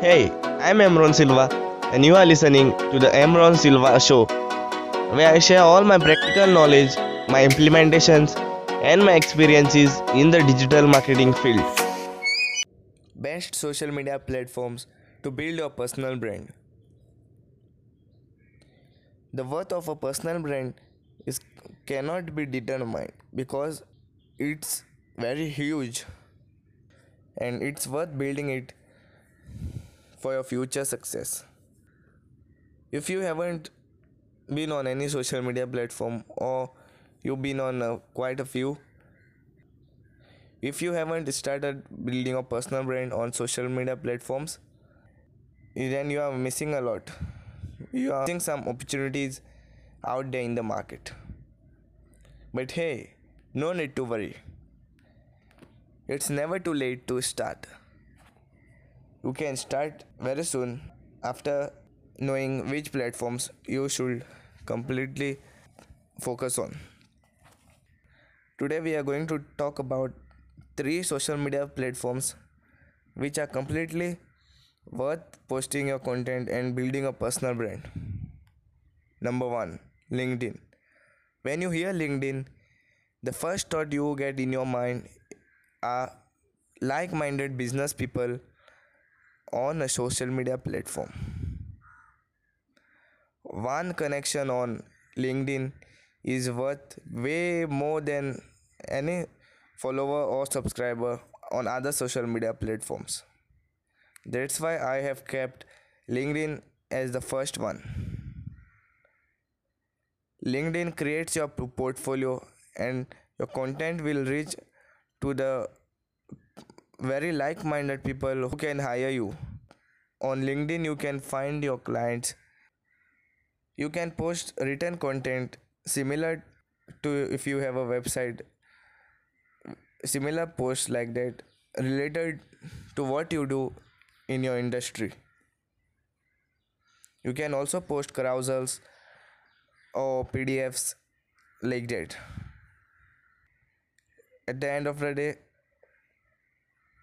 Hey, I'm Emron Silva, and you are listening to the Emron Silva Show, where I share all my practical knowledge, my implementations, and my experiences in the digital marketing field. Best social media platforms to build your personal brand. The worth of a personal brand is cannot be determined because it's very huge and it's worth building it for your future success. If you haven't been on any social media platform or you've been on uh, quite a few, if you haven't started building a personal brand on social media platforms, then you are missing a lot. You are missing some opportunities out there in the market. But hey, no need to worry. It's never too late to start. You can start very soon after knowing which platforms you should completely focus on. Today, we are going to talk about three social media platforms which are completely worth posting your content and building a personal brand. Number one, LinkedIn. When you hear LinkedIn, the first thought you get in your mind are like minded business people on a social media platform. One connection on LinkedIn is worth way more than any follower or subscriber on other social media platforms. That's why I have kept LinkedIn as the first one. LinkedIn creates your portfolio and your content will reach to the very like minded people who can hire you. On LinkedIn, you can find your clients. You can post written content similar to if you have a website, similar posts like that related to what you do in your industry. You can also post carousels or PDFs like that. At the end of the day,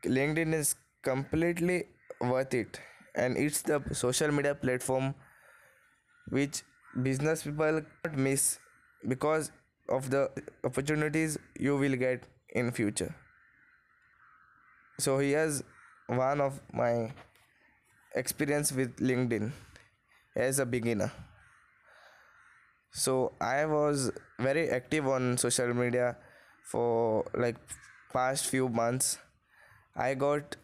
LinkedIn is completely worth it. And it's the social media platform which business people can't miss because of the opportunities you will get in future. So here's one of my experience with linkedin as a beginner. So i was very active on social media for like past few months i got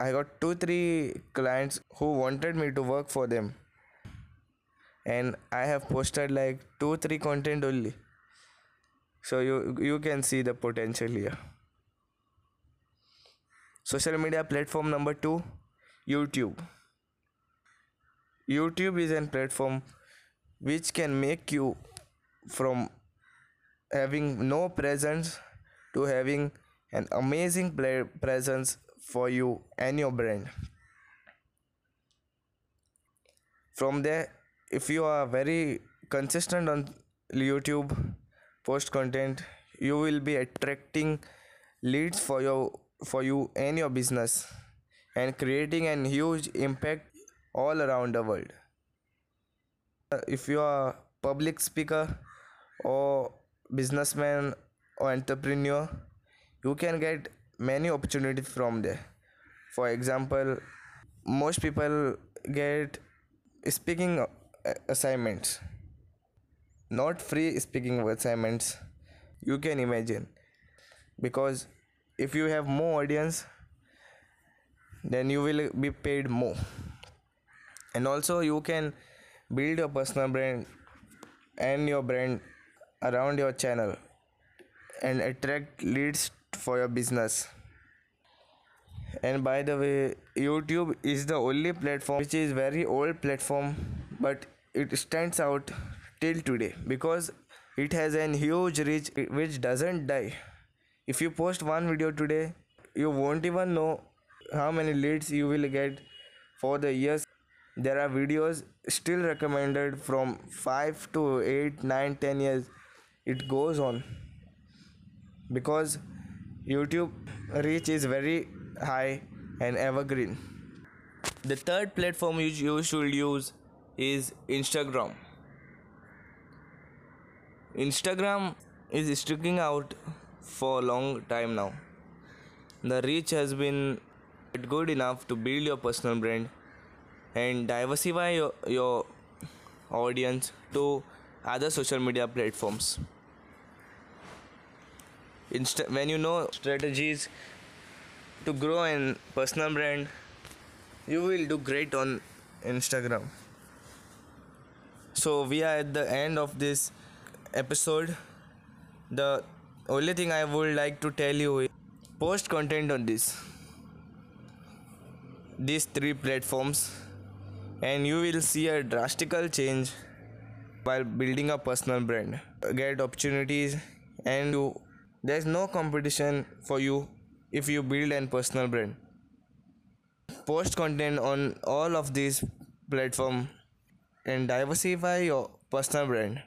i got two three clients who wanted me to work for them. And i have posted like two three content only. So you you can see the potential here. Social media platform number 2 youtube. Youtube is a platform which can make you from having no presence to having an amazing presence for you and your brand. From there if you are very consistent on youtube post content you will be attracting leads for your for you and your business and creating an huge impact all around the world. Uh, if you are public speaker or businessman or entrepreneur you can get many opportunities from there. For example most people get speaking uh, assignments. Not free speaking assignments you can imagine. Because if you have more audience then you will be paid more. And also you can build your personal brand and your brand around your channel and attract leads for your business. And by the way youtube is the only platform which is very old platform but it stands out till today because it has a huge reach which doesn't die. If you post one video today you won't even know how many leads you will get for the years. There are videos still recommended from 5 to 8 9 10 years. It goes on because youtube reach is very high and evergreen The third platform you should use is Instagram. Instagram is sticking out for a long time now. The reach has been good enough to build your personal brand and diversify your, your audience to other social media platforms. Insta- when you know strategies to grow a personal brand, you will do great on Instagram. So we are at the end of this episode. The only thing I would like to tell you is post content on this these three platforms and you will see a drastical change while building a personal brand get opportunities and you, there's no competition for you if you build a personal brand post content on all of these platform and diversify your personal brand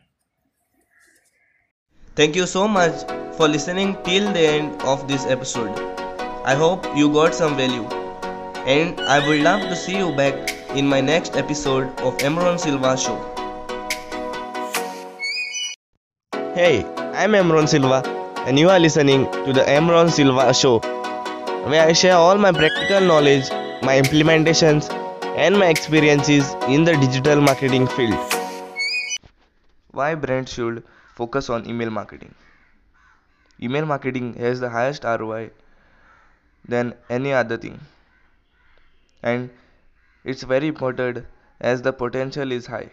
Thank you so much for listening till the end of this episode. I hope you got some value. And I would love to see you back in my next episode of Emron Silva Show. Hey, I'm Emron Silva, and you are listening to the Emron Silva Show, where I share all my practical knowledge, my implementations, and my experiences in the digital marketing field. Why brands should focus on email marketing? Email marketing has the highest ROI than any other thing, and it's very important as the potential is high.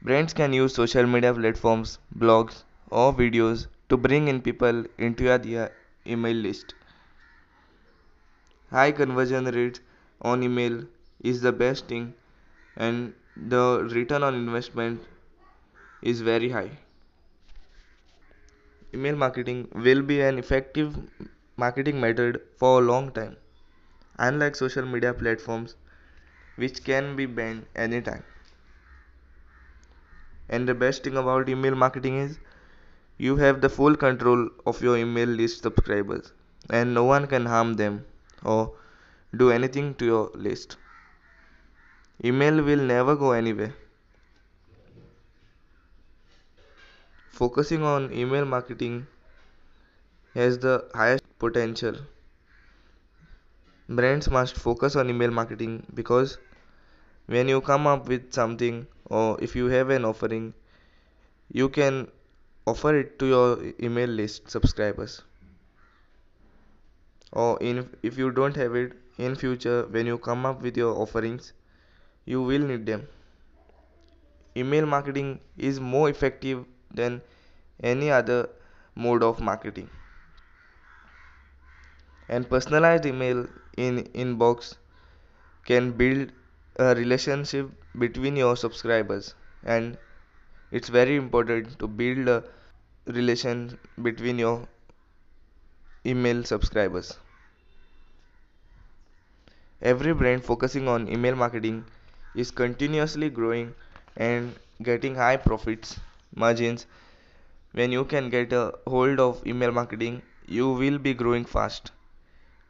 Brands can use social media platforms, blogs, or videos to bring in people into your email list. High conversion rates on email is the best thing, and the return on investment is very high. Email marketing will be an effective marketing method for a long time, unlike social media platforms, which can be banned anytime. And the best thing about email marketing is you have the full control of your email list subscribers, and no one can harm them or do anything to your list. Email will never go anywhere. Focusing on email marketing has the highest potential. Brands must focus on email marketing because when you come up with something or if you have an offering, you can offer it to your email list subscribers. Or in if you don't have it in future when you come up with your offerings, you will need them. Email marketing is more effective than any other mode of marketing. And personalized email in inbox can build a relationship between your subscribers and it's very important to build a relation between your email subscribers. Every brand focusing on email marketing is continuously growing and getting high profits margins. When you can get a hold of email marketing you will be growing fast.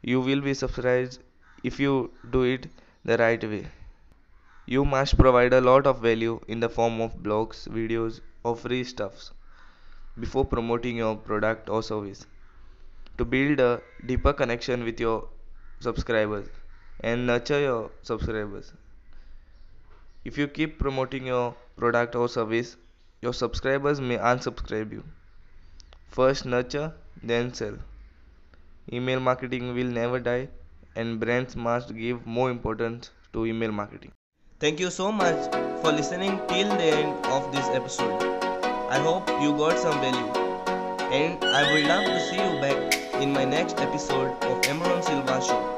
You will be surprised if you do it the right way you must provide a lot of value in the form of blogs videos or free stuffs before promoting your product or service. To build a deeper connection with your subscribers and nurture your subscribers if you keep promoting your product or service your subscribers may unsubscribe you. First nurture then sell. Email marketing will never die and brands must give more importance to email marketing thank you so much for listening till the end of this episode i hope you got some value and i would love to see you back in my next episode of Emron Silva Show.